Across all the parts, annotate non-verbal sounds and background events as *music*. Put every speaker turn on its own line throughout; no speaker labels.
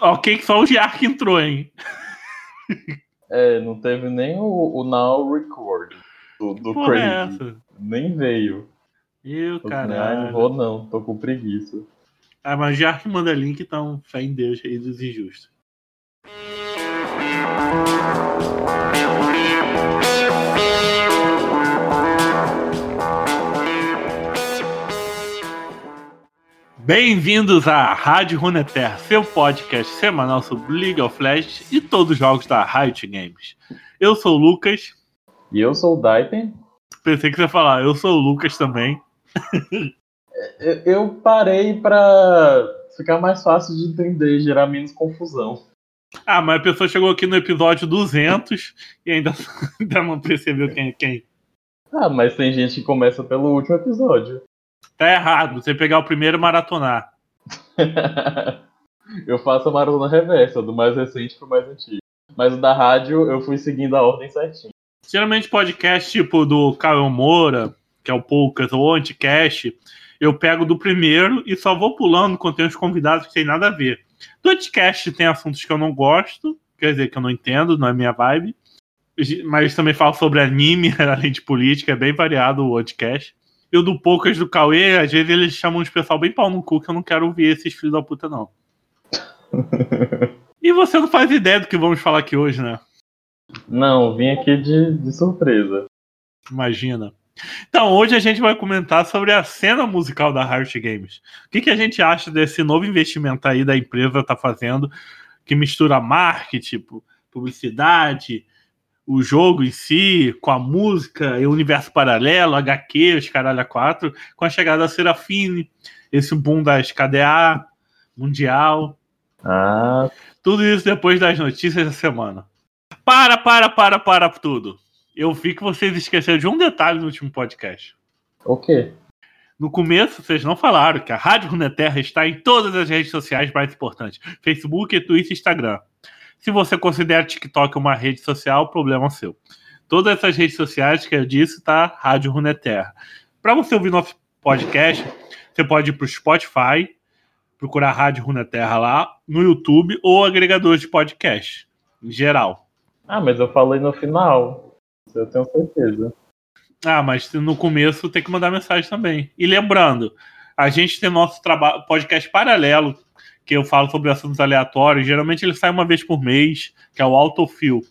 Ok, só o Jark entrou, hein?
É, não teve nem o, o Now Record do, do
é
Crazy.
essa?
Nem veio.
Eu,
falei, "Ai, não vou não, tô com preguiça.
Ah, mas Jark manda link, então fé em Deus aí dos injustos. Bem-vindos à Rádio Runeterra, seu podcast semanal sobre League of Legends e todos os jogos da Riot Games. Eu sou o Lucas,
E eu sou o Daipen.
pensei que você ia falar, eu sou o Lucas também. *laughs*
Eu, parei pra ficar mais fácil de entender e gerar menos confusão.
Ah, mas a pessoa chegou aqui no episódio 200 e ainda, *laughs* ainda não percebeu quem é quem.
Ah, mas tem gente que começa pelo último episódio.
Tá errado, você pegar o primeiro e maratonar. *laughs*
eu faço a maratona reversa, do mais recente pro mais antigo. Mas o da rádio eu fui seguindo a ordem certinho.
Geralmente podcast tipo do Caio Moura, que é o Poucas, ou Anticast, eu pego do primeiro e só vou pulando quando tem os convidados que tem nada a ver. Do Anticast tem assuntos que eu não gosto, quer dizer, que eu não entendo, não é minha vibe. Mas também falo sobre anime, *laughs* além de política, é bem variado o Anticast. E o do Poucas do Cauê, às vezes eles chamam de pessoal bem pau no cu, que eu não quero ouvir esses filhos da puta, não. *laughs* E você não faz ideia do que vamos falar aqui hoje, né?
Não, vim aqui de, de surpresa.
Imagina. Então, hoje a gente vai comentar sobre a cena musical da Riot Games. O que, que a gente acha desse novo investimento aí da empresa tá fazendo, que mistura marketing, pu- publicidade, o jogo em si, com a música, e o universo paralelo, HQ, os caralho a quatro, com a chegada da Serafine, esse boom das KDA, Mundial,
Ah,
tudo isso depois das notícias da semana. Para, para, para, para tudo. Eu vi que vocês esqueceram de um detalhe no último podcast.
o quê?
No começo, vocês não falaram que a Rádio Runeterra está em todas as redes sociais mais importantes: Facebook, Twitter e Instagram. Se você considera TikTok uma rede social, problema é seu. Todas essas redes sociais que eu disse, tá? Rádio Runeterra. Para você ouvir nosso podcast, você pode ir para o Spotify, procurar Rádio Runeterra lá, no YouTube ou agregadores de podcast, em geral.
Ah, mas eu falei no final. Eu tenho certeza.
Ah, mas no começo tem que mandar mensagem também. E lembrando, a gente tem nosso trabalho, podcast paralelo, que eu falo sobre assuntos aleatórios. Geralmente ele sai uma vez por mês, que é o Autofill.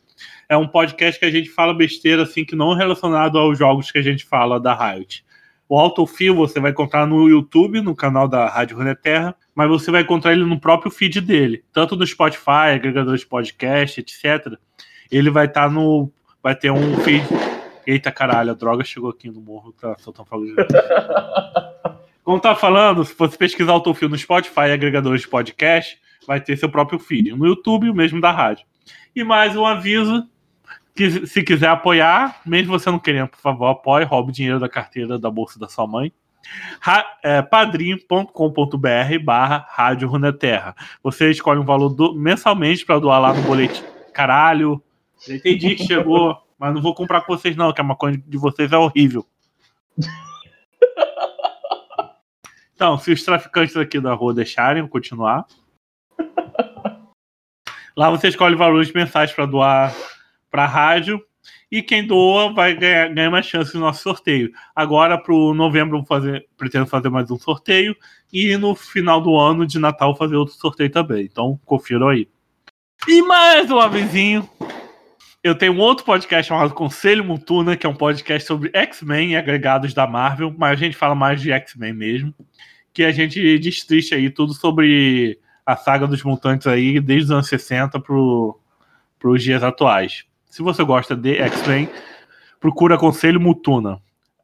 É um podcast que a gente fala besteira assim que não é relacionado aos jogos que a gente fala da Riot. O Autofill você vai encontrar no YouTube, no canal da Rádio Runeterra, mas você vai encontrar ele no próprio feed dele, tanto no Spotify, agregadores de podcast, etc. Ele vai estar no vai ter um feed Eita caralho, a droga chegou aqui no morro, tá soltando fogo. *laughs* de- Como tá falando, se você pesquisar Autofil no Spotify e agregadores de podcast, vai ter seu próprio feed. No YouTube, o mesmo da rádio. E mais um aviso, que se quiser apoiar, mesmo você não querendo, por favor, apoie, roube dinheiro da carteira da bolsa da sua mãe. É, padrim.com.br barra Rádio Runeterra. Você escolhe um valor do- mensalmente para doar lá no boletim. Caralho, entendi que chegou, mas não vou comprar com vocês não, que a maconha de vocês é horrível. Então, se os traficantes aqui da rua deixarem continuar. *laughs* Lá você escolhe valores mensais para doar para a rádio. E quem doa vai ganhar, ganhar mais chance no nosso sorteio. Agora, para o novembro, fazer, pretendo fazer mais um sorteio. E no final do ano de Natal, fazer outro sorteio também. Então, confiram aí. E mais um avisinho. Eu tenho um outro podcast chamado Conselho Mutuna, que é um podcast sobre X-Men e agregados da Marvel, mas a gente fala mais de X-Men mesmo. Que a gente destricha aí tudo sobre a saga dos mutantes aí, desde os anos 60 para os dias atuais. Se você gosta de X-Men, procura Conselho Mutuna.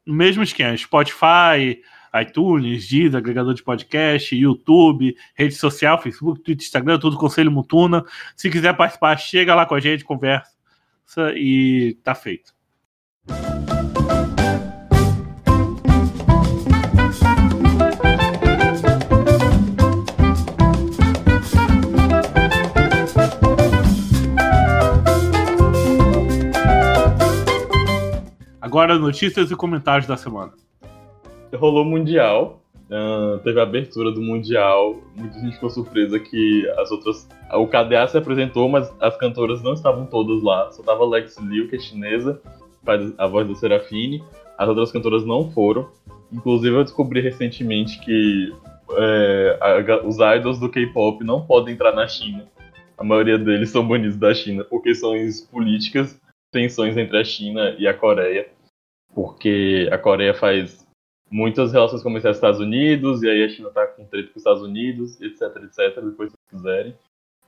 No mesmo esquema, Spotify, iTunes, Deezer, agregador de podcast, YouTube, rede social, Facebook, Twitter, Instagram, tudo Conselho Mutuna. Se quiser participar, chega lá com a gente, conversa e tá feito. Agora, notícias e comentários da semana.
Rolou Mundial. Uh, teve a abertura do Mundial. Muita gente ficou surpresa que as outras. O KDA se apresentou, mas as cantoras não estavam todas lá. Só tava Lex Liu, que é chinesa, faz a voz do Serafine. As outras cantoras não foram. Inclusive, eu descobri recentemente que é, a, os idols do K-pop não podem entrar na China. A maioria deles são banidos da China por questões políticas, tensões entre a China e a Coreia. Porque a Coreia faz muitas relações comerciais com os Estados Unidos, e aí a China tá com treta com os Estados Unidos, etc, etc, depois se quiserem.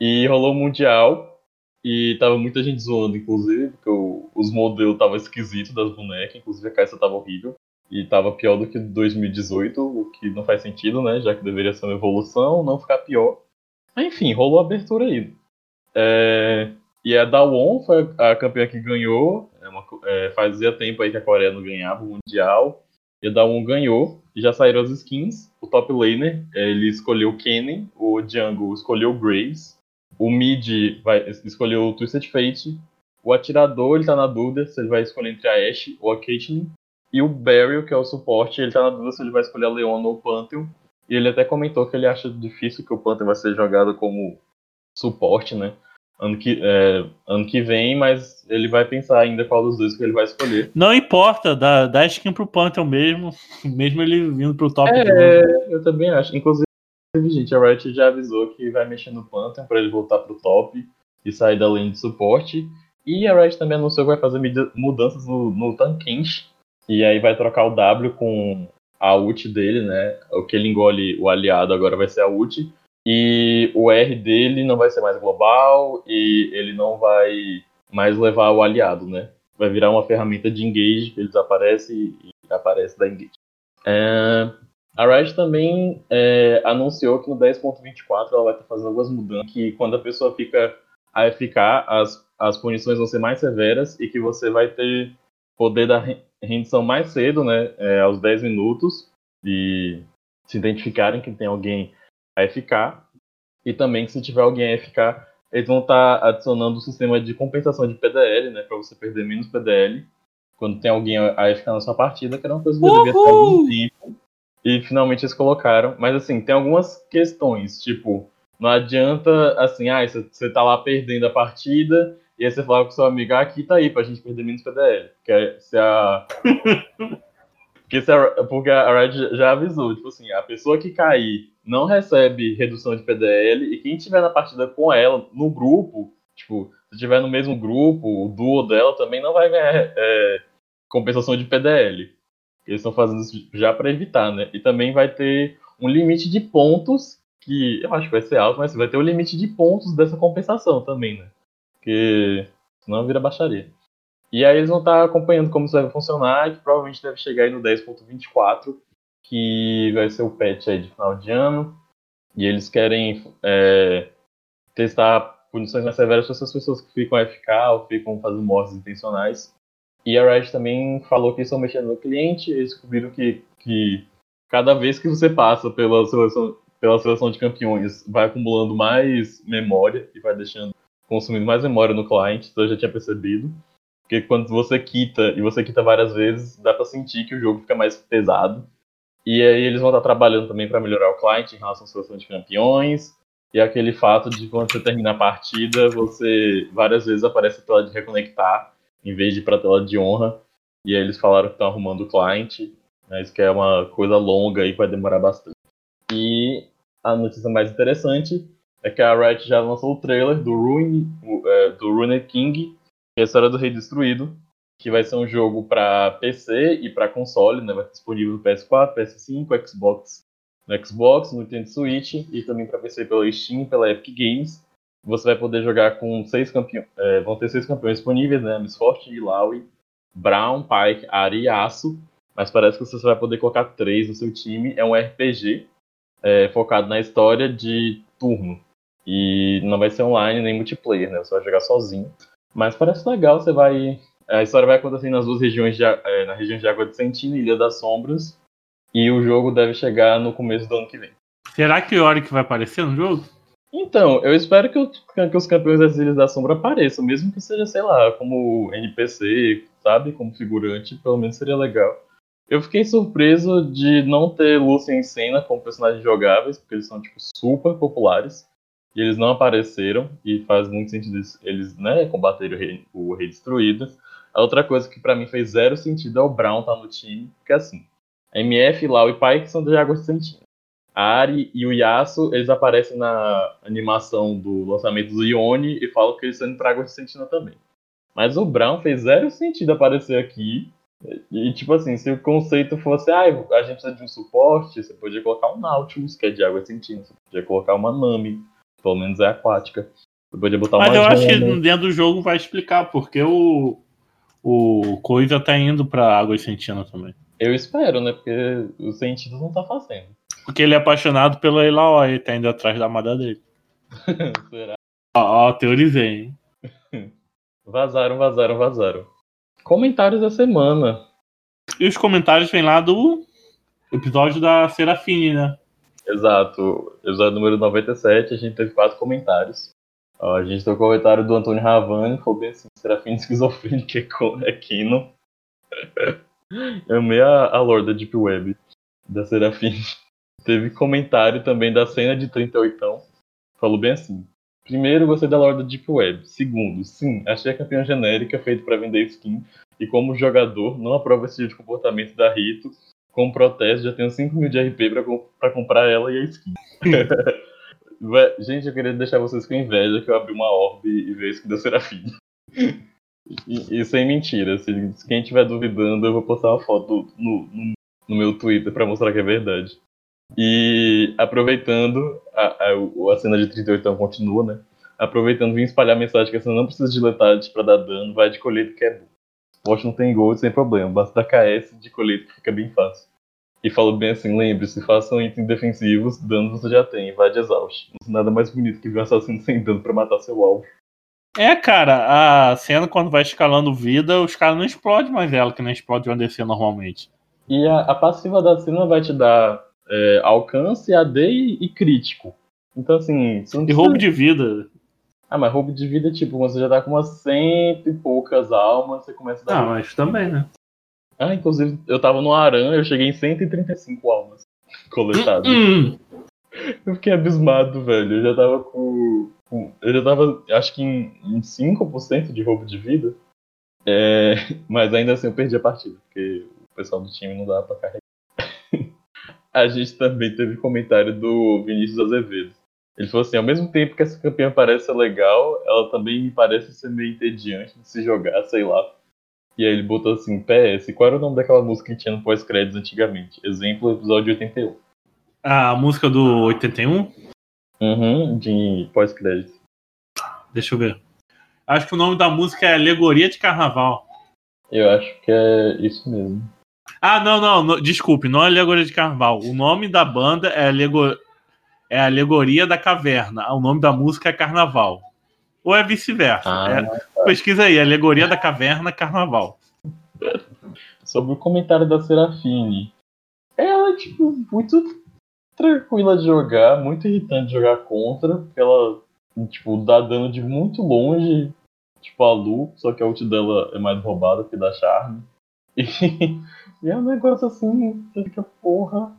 E rolou o Mundial, e tava muita gente zoando, inclusive, porque o, os modelos estavam esquisitos das bonecas, inclusive a caixa tava horrível. E tava pior do que 2018, o que não faz sentido, né? Já que deveria ser uma evolução, não ficar pior. Enfim, rolou a abertura aí. É... E a Dawon foi a campeã que ganhou. É uma... é, fazia tempo aí que a Coreia não ganhava o Mundial. E a Dawn ganhou, já saíram as skins. O top laner, ele escolheu Kennen, o jungle escolheu Graves, o mid vai, escolheu Twisted Fate, o atirador, ele tá na dúvida se ele vai escolher entre a Ashe ou a Caitlyn, e o Barry, que é o suporte, ele tá na dúvida se ele vai escolher a Leona ou o Pantheon, e ele até comentou que ele acha difícil que o Pantheon vai ser jogado como suporte, né? Ano que, é, ano que vem, mas ele vai pensar ainda qual dos dois que ele vai escolher.
Não importa, dá, dá skin pro Pantheon mesmo, *laughs* mesmo ele vindo pro top.
É, eu também acho. Inclusive, gente, a Riot já avisou que vai mexer no Pantheon para ele voltar pro top e sair da lane de suporte. E a Riot também anunciou que vai fazer mudanças no, no Tankench. E aí vai trocar o W com a ult dele, né? O que ele engole o aliado agora vai ser a ult. E o R dele não vai ser mais global e ele não vai mais levar o aliado, né? Vai virar uma ferramenta de engage, ele desaparece e aparece da engage. É, a Riot também é, anunciou que no 10.24 ela vai estar fazendo algumas mudanças, que quando a pessoa fica AFK, as, as punições vão ser mais severas e que você vai ter poder da rendição mais cedo, né? É, aos 10 minutos, e se identificarem que tem alguém AFK. E também se tiver alguém AFK, eles vão estar tá adicionando o sistema de compensação de PDL, né? Para você perder menos PDL quando tem alguém AFK na sua partida, que era uma coisa que Uhul! devia ter algum tempo. E finalmente eles colocaram. Mas assim, tem algumas questões, tipo, não adianta assim, ah, você tá lá perdendo a partida, e aí você fala com seu amigo, ah, aqui tá aí pra gente perder menos PDL. Porque se a. *laughs* porque, a... porque a Red já avisou, tipo assim, a pessoa que cair não recebe redução de PDL e quem tiver na partida com ela, no grupo, tipo, se tiver no mesmo grupo, o duo dela também não vai ganhar é, compensação de PDL. Eles estão fazendo isso já para evitar, né? E também vai ter um limite de pontos, que eu acho que vai ser alto, mas vai ter o um limite de pontos dessa compensação também, né? Porque senão vira baixaria. E aí eles vão estar acompanhando como isso vai funcionar, que provavelmente deve chegar aí no 10.24, que vai ser o patch aí de final de ano. E eles querem é, testar punições mais severas para essas pessoas que ficam FK ou ficam fazendo mortes intencionais. E a Riot também falou que estão mexendo no cliente, eles descobriram que, que cada vez que você passa pela seleção, pela seleção de campeões, vai acumulando mais memória e vai deixando consumindo mais memória no cliente, isso eu já tinha percebido. Porque quando você quita e você quita várias vezes, dá para sentir que o jogo fica mais pesado. E aí eles vão estar trabalhando também para melhorar o cliente em relação à seleção de campeões. E aquele fato de quando você termina a partida, você várias vezes aparece a tela de reconectar em vez de ir para a tela de honra. E aí eles falaram que estão arrumando o cliente, mas que é uma coisa longa e vai demorar bastante. E a notícia mais interessante é que a Riot já lançou o trailer do Rune, é, do Rune King, que é a história do Rei Destruído, que vai ser um jogo para PC e para console, né? Vai estar disponível no PS4, PS5, Xbox, no Xbox, no Nintendo Switch e também para PC pela Steam, pela Epic Games. Você vai poder jogar com seis campeões, é, vão ter seis campeões disponíveis, né? Miss Forte, Ilaoi, Brown, Pike, Ari e Aço. Mas parece que você vai poder colocar três no seu time. É um RPG é, focado na história de turno. E não vai ser online nem multiplayer, né? Você vai jogar sozinho. Mas parece legal, você vai a história vai acontecer nas duas regiões, de, é, na região de Água de Sentina e Ilha das Sombras. E o jogo deve chegar no começo do ano que vem.
Será que o Yorick vai aparecer no jogo?
Então, eu espero que, o, que, os campeões das Ilhas da Sombra apareçam, mesmo que seja, sei lá, como NPC, sabe? Como figurante, pelo menos seria legal. Eu fiquei surpreso de não ter Lucy em cena como personagens jogáveis, porque eles são, tipo, super populares. E eles não apareceram, e faz muito sentido eles, né, combaterem o rei, o rei destruído. A outra coisa que para mim fez zero sentido é o Brown tá no time, porque assim, MF, Lau e Pai que são de Água Santina. A Ari e o Yasuo, eles aparecem na animação do lançamento do Ione e falam que eles estão indo pra Água Santina também. Mas o Brown fez zero sentido aparecer aqui. E, tipo assim, se o conceito fosse, ah, a gente precisa de um suporte, você podia colocar um Nautilus, que é de água sentina. Você podia colocar uma Nami, pelo menos é aquática. Botar
Mas eu acho que dentro do jogo vai explicar, porque o, o Coisa tá indo pra Água Sentina também.
Eu espero, né? Porque o sentido não tá fazendo.
Porque ele é apaixonado pela Elaoi, e tá indo atrás da amada dele. *laughs*
Será?
Ó, ó, teorizei, hein? *laughs*
Vazaram, vazaram, vazaram. Comentários da semana.
E os comentários vêm lá do episódio da Serafine, né?
Exato. Episódio número 97, a gente teve quatro comentários. Ó, a gente tem o comentário do Antônio Ravani, falou bem assim, Serafim *laughs* esquizofrênico é Kino. Eu amei a, a da Deep Web, da Serafim. *laughs* Teve comentário também da cena de 38. Falou bem assim. Primeiro, gostei da lore da Deep Web. Segundo, sim, achei a campeã genérica feita para vender skin. E como jogador, não aprovo esse tipo de comportamento da Rito. Como protesto, já tenho 5 mil de RP pra, com- pra comprar ela e a skin. *laughs* Gente, eu queria deixar vocês com inveja que eu abri uma orbe e vi a skin da Serafim. E, e sem mentira, se quem estiver duvidando, eu vou postar uma foto no, no, no meu Twitter pra mostrar que é verdade. E aproveitando, a, a, a cena de 38 então continua, né? Aproveitando, vim espalhar a mensagem que você não precisa de letality pra dar dano, vai de colete que é bom. Não tem gold sem problema, basta dar KS de colete que fica bem fácil. E falou bem assim, lembre-se, façam itens defensivos, dano você já tem, vai de exaust. Não tem nada mais bonito que ver um assassino *laughs* sem dano pra matar seu alvo.
É, cara, a cena quando vai escalando vida, os caras não explodem mais ela, que nem explode o ADC normalmente.
E a, a passiva da cena vai te dar é, alcance, AD e, e crítico. Então, assim. Não
E roubo de vida.
Ah, mas roubo de vida, tipo, você já tá com umas cento e poucas almas, você começa a dar.
Ah, mas também, né?
Ah, inclusive, eu tava no Aran, eu cheguei em 135 almas *laughs* coletadas.
Hum,
Eu fiquei abismado, velho. Eu já tava com. com- eu já tava, acho que em, em 5% de roubo de vida. É, *laughs* mas ainda assim eu perdi a partida, porque o pessoal do time não dava pra carregar. *laughs* a gente também teve comentário do Vinícius Azevedo. Ele falou assim: ao mesmo tempo que essa campeã parece ser legal, ela também me parece ser meio entediante de se jogar, sei lá. E aí ele botou assim: PS, qual era o nome daquela música que tinha no pós-créditos antigamente? Exemplo, episódio 81.
a música do 81?
Uhum, de pós-crédito.
Deixa eu ver. Acho que o nome da música é Alegoria de Carnaval.
Eu acho que é isso mesmo.
Ah, não, não, no- desculpe, não é Alegoria de Carnaval. O nome da banda é, Alego... é Alegoria da Caverna. O nome da música é Carnaval. Ou é vice-versa.
Ah,
É- Pesquisa aí, Alegoria da Caverna, Carnaval.
Sobre o comentário da Serafine. Ela é, tipo, muito tranquila de jogar, muito irritante de jogar contra, porque ela, tipo, dá dano de muito longe, tipo a Lu, só que a ult dela é mais roubada que da Charme. *laughs* E, e é um negócio assim, fica, porra.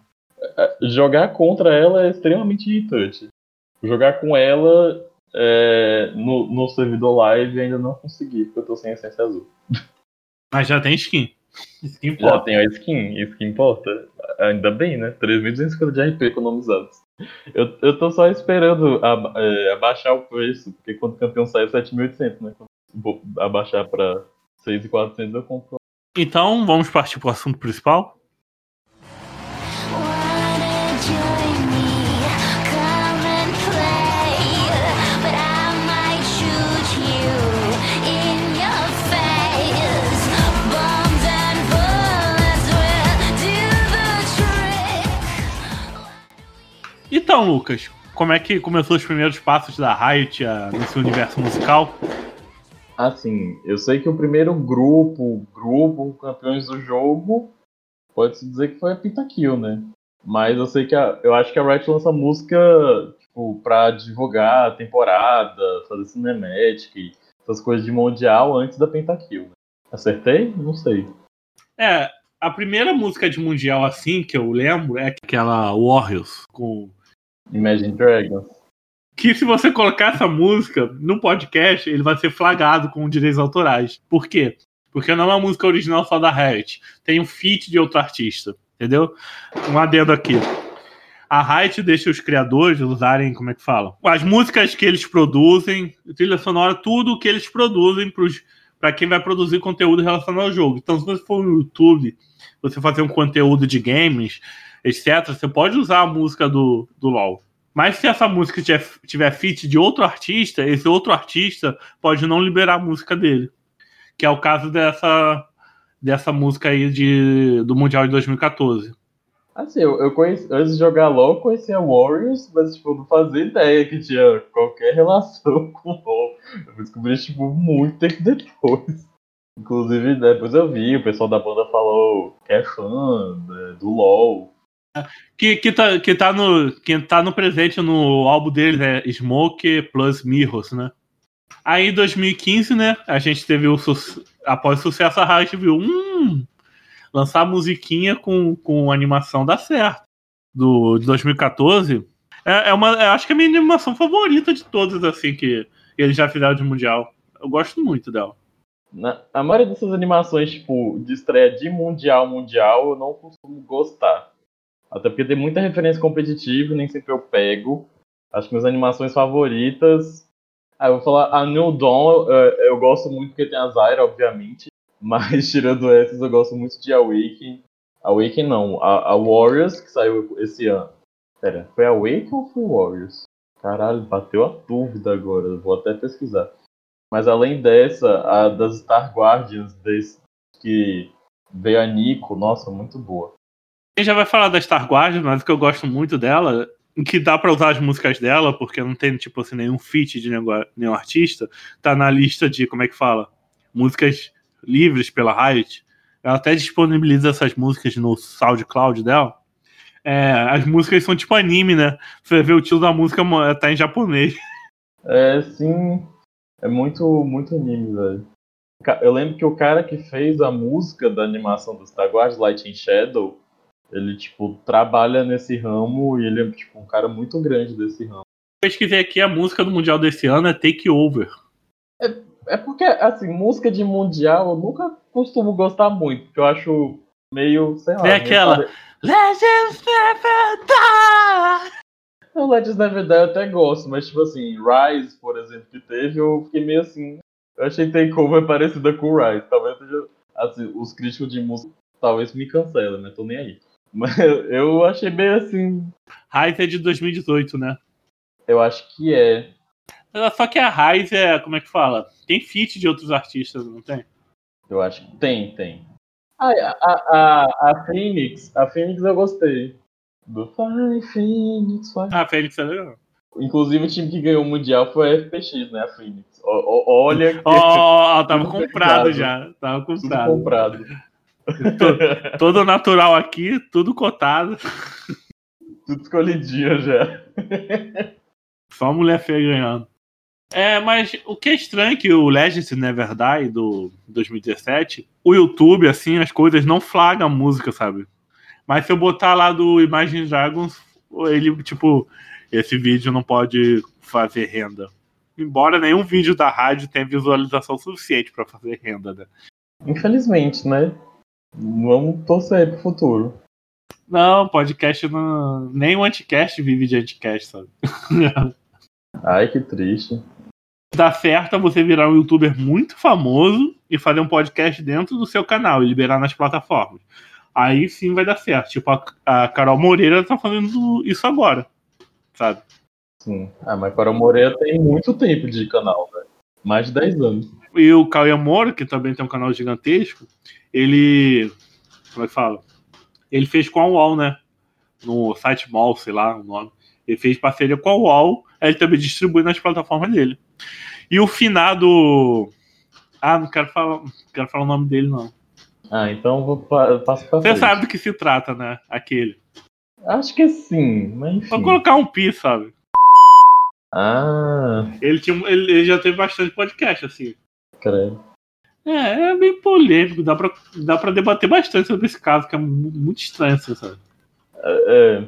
Jogar contra ela é extremamente irritante. Jogar com ela é, no, no servidor live ainda não consegui, porque eu tô sem essência azul.
Mas já tem skin.
Já tem a skin, isso que importa. Ainda bem, né? 3.250 de RP economizados. Eu, eu tô só esperando é, abaixar o preço, porque quando o campeão sai é 7.800, né? Vou abaixar pra 6.400 eu compro.
Então, vamos partir pro assunto principal? Então, Lucas, como é que começou os primeiros passos da Riot ah, nesse universo musical?
Assim, eu sei que o primeiro grupo, grupo, campeões do jogo, pode-se dizer que foi a Pentakill, né? Mas eu sei que a, eu acho que a Riot lança música, tipo, pra divulgar a temporada, fazer cinematic, essas coisas de mundial antes da Pentakill. Né? Acertei? Não sei.
É, A primeira música de mundial assim que eu lembro é aquela Warriors com
Imagine Dragons.
que se você colocar essa música no podcast, ele vai ser flagrado com direitos autorais. Por quê? Porque não é uma música original só da Riot. Tem um feat de outro artista. Entendeu? Um adendo aqui. A Riot deixa os criadores usarem, como é que fala? As músicas que eles produzem, trilha sonora, tudo que eles produzem para quem vai produzir conteúdo relacionado ao jogo. Então, se você for no YouTube, você fazer um conteúdo de games, etc., você pode usar a música do, do LoL. Mas se essa música tiver, tiver feat de outro artista, esse outro artista pode não liberar a música dele. Que é o caso dessa, dessa música aí de, do Mundial de 2014.
Assim, eu, eu conheci, antes de jogar LoL, eu conhecia Warriors, mas, tipo, não fazia ideia que tinha qualquer relação *laughs* com LoL. Eu descobri, tipo, muito tempo *laughs* depois. Inclusive, depois eu vi, o pessoal da banda falou que é fã né, do LoL.
Que, que, tá, que, tá no, que tá no presente no álbum deles é Smoke plus Mirrors, né? Aí em 2015, né, a gente teve o su- após o sucesso a Riot viu, hum, lançar musiquinha com, com animação dá certo. Do de 2014 é, é uma, eu acho que é a minha animação favorita de todas assim que eles já fizeram de mundial. Eu gosto muito dela.
Na, a maioria dessas animações, tipo, de estreia de Mundial Mundial, eu não costumo gostar. Até porque tem muita referência competitiva, nem sempre eu pego. Acho que minhas animações favoritas. Ah, eu vou falar a New Dawn, eu, eu gosto muito porque tem a Zyra, obviamente. *laughs* Mas tirando essas, eu gosto muito de Awaken. Awaken não, a, a Warriors, que saiu esse ano. Pera, foi Awaken ou foi Warriors? Caralho, bateu a dúvida agora, vou até pesquisar. Mas além dessa, a das Star Guardians, desse, que veio a Nico, nossa, muito boa.
Gente já vai falar da Star Guardian, mas que eu gosto muito dela, que dá pra usar as músicas dela, porque não tem, tipo assim, nenhum feat de nenhum, nenhum artista, tá na lista de, como é que fala? Músicas livres pela Riot. Ela até disponibiliza essas músicas no SoundCloud dela. É, as músicas são tipo anime, né? Você vê o título da música tá em japonês. *laughs*
É, sim, é muito, muito anime, velho. Eu lembro que o cara que fez a música da animação do Star Wars, Light and Shadow, ele, tipo, trabalha nesse ramo e ele é, tipo, um cara muito grande desse ramo.
Pesquisei aqui, a música do Mundial desse ano é Take Over.
É porque, assim, música de mundial eu nunca costumo gostar muito, porque eu acho meio, sei lá...
É aquela-
pare-
Legends Never Die!
O Legends Never Die eu até gosto, mas tipo assim, Rise, por exemplo, que teve, eu fiquei meio assim. Eu achei Takeover parecida com Rise. Talvez seja. Assim, os críticos de música talvez me cancelem, né? Tô nem aí. Mas eu achei meio assim.
Rise é de 2018, né?
Eu acho que é.
Só que a Rise é, como é que fala? Tem feat de outros artistas, não tem?
Eu acho que tem, tem. Ah, a, a, a Phoenix. A Phoenix eu gostei. Do Fly Phoenix, Fly.
Ah, a Fênix é legal.
Inclusive o time que ganhou o Mundial foi a FPX, né? A Phoenix. Ó- ó- olha que
Ó, ó, tava *laughs* comprado
comprado.
já. Tava
tudo
comprado. Todo natural aqui, tudo cotado.
Tudo escolhidinho já.
Só mulher feia ganhando. É, mas o que é estranho é que o Legends Never Die do 2017, o YouTube, assim, as coisas não flagram a música, sabe? Mas se eu botar lá do Imagine Dragons, ele, tipo, esse vídeo não pode fazer renda. Embora nenhum vídeo da rádio tenha visualização suficiente pra fazer renda, né?
Infelizmente, né? Vamos torcer aí pro futuro.
Não, podcast não. Nem o anticast vive de anticast, sabe? *laughs*
Ai, que triste.
Dá certo é você virar um youtuber muito famoso e fazer um podcast dentro do seu canal e liberar nas plataformas. Aí sim vai dar certo. Tipo, a, a Carol Moreira tá fazendo isso agora. Sabe?
Sim. Ah, mas Cora Moreira tem muito tempo de canal, né? Mais de 10 anos.
E o Cauê Moro, que também tem um canal gigantesco, ele. Como é que fala? Ele fez com a UOL, né? No site Mall, sei lá o nome. Ele fez parceria com a UOL, aí ele também distribui nas plataformas dele. E o finado. Ah, não quero falar, não quero falar o nome dele, não.
Ah, então eu vou eu passo pra
Você
frente.
sabe do que se trata, né? Aquele.
Acho que sim, mas enfim.
Vou colocar um pi, sabe?
Ah,
Ele, tinha, ele, ele já teve bastante podcast, assim.
credo.
É, é bem polêmico, dá pra, dá pra debater bastante sobre esse caso, que é mu- muito estranho, assim, sabe?
É,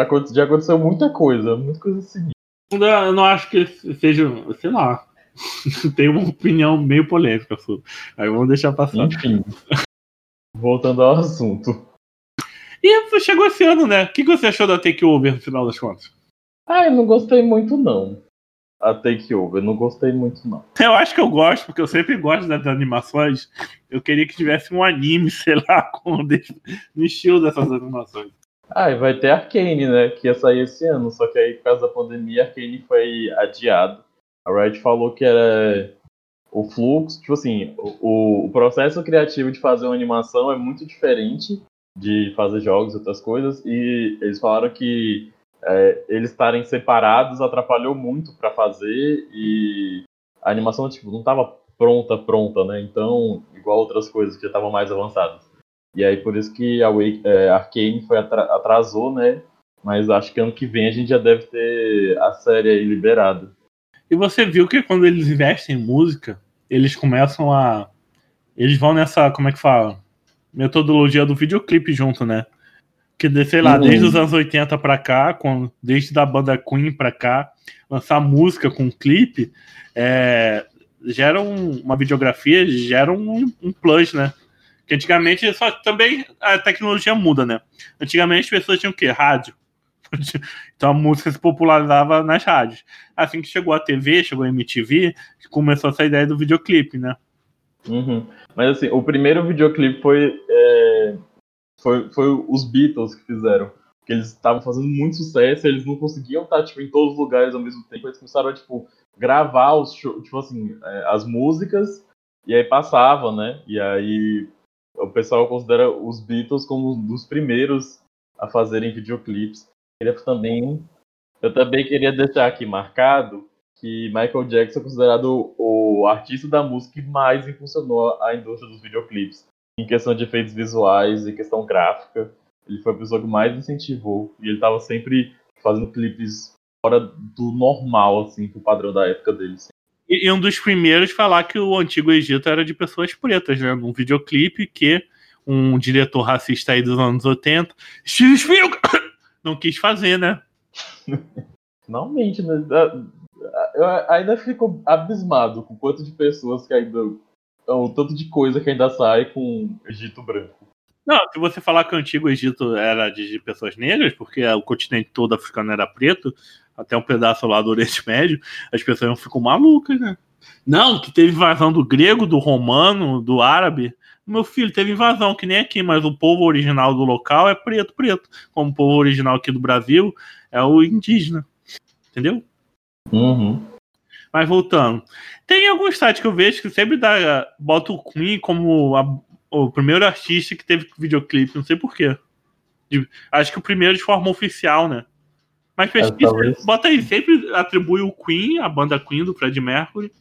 aconte- já aconteceu muita coisa, muita coisa assim.
Eu não- acho que seja, sei lá, *laughs* tem uma opinião meio polêmica sobre. Aí vamos deixar passar.
Enfim. Voltando ao assunto.
E chegou esse ano, né? O que que você achou da Takeover no final das contas?
Ah, eu não gostei muito não. A Takeover, eu não gostei muito não. *laughs*
Eu acho que eu gosto, porque eu sempre gosto das animações. Eu queria que tivesse um anime, *laughs* sei lá, com, no estilo dessas animações.
Ah, e vai ter Arcane, né? Que ia sair esse ano, só que aí por causa da pandemia, Arcane foi adiado. A Riot falou que era o fluxo, tipo assim, o, o processo criativo de fazer uma animação é muito diferente de fazer jogos e outras coisas, e eles falaram que é, eles estarem separados atrapalhou muito pra fazer e a animação tipo não tava pronta pronta, né? Então, igual outras coisas que já estavam mais avançadas. E aí por isso que a Wake, é, Arcane foi atra- atrasou, né? Mas acho que ano que vem a gente já deve ter a série aí liberada.
E você viu que quando eles investem em música, eles começam a. Eles vão nessa, como é que fala? Metodologia do videoclipe junto, né? Que, sei lá,
Uhum.
desde os anos 80 pra cá, com, desde da banda Queen pra cá, lançar música com clipe, é, gera um- uma videografia, gera um, um plus, né? Que antigamente só também a tecnologia muda, né? Antigamente as pessoas tinham o quê? Rádio. *laughs* Então a música se popularizava nas rádios. Assim que chegou a TV, chegou a MTV, começou essa ideia do videoclipe, né?
Uhum. Mas assim, o primeiro videoclipe foi, é, foi, foi os Beatles que fizeram. Porque eles estavam fazendo muito sucesso, eles não conseguiam estar tipo, em todos os lugares ao mesmo tempo. Eles começaram a tipo, gravar os show, tipo assim, é, as músicas e aí passava, né? E aí o pessoal considera os Beatles como um dos primeiros a fazerem videoclipes. Queria também, eu também queria deixar aqui marcado que Michael Jackson é considerado o artista da música que mais impulsionou a indústria dos videoclipes. Em questão de efeitos visuais e questão gráfica, ele foi a pessoa que mais incentivou. E ele estava sempre fazendo clipes fora do normal, assim, pro padrão da época dele. assim.
E, um dos primeiros falar que o antigo Egito era de pessoas pretas, né? Num videoclipe que um diretor racista aí dos anos 80, Steven Spielberg, *coughs* não quis fazer, né? *laughs*
Finalmente, né? Ah, Eu ainda fico abismado com o quanto de pessoas que ainda. O tanto de coisa que ainda sai com Egito branco.
Não, se você falar que o antigo Egito era de, pessoas negras, porque o continente todo africano era preto, até um pedaço lá do Oriente *laughs* Médio, as pessoas não ficam malucas, né? Não, que teve invasão do grego, do romano, do árabe. Meu filho, teve invasão, que nem aqui, mas o povo original do local é preto, preto. Como o povo original aqui do Brasil é o indígena. Entendeu?
Uhum.
Mas voltando. Tem alguns sites que eu vejo que sempre dá, bota o Queen como a- o primeiro artista que teve videoclipe, não sei porquê. Acho que o primeiro de forma oficial, né? Mas pesquisa,
talvez.
bota aí, sempre atribui o Queen, a banda Queen do Fred Mercury,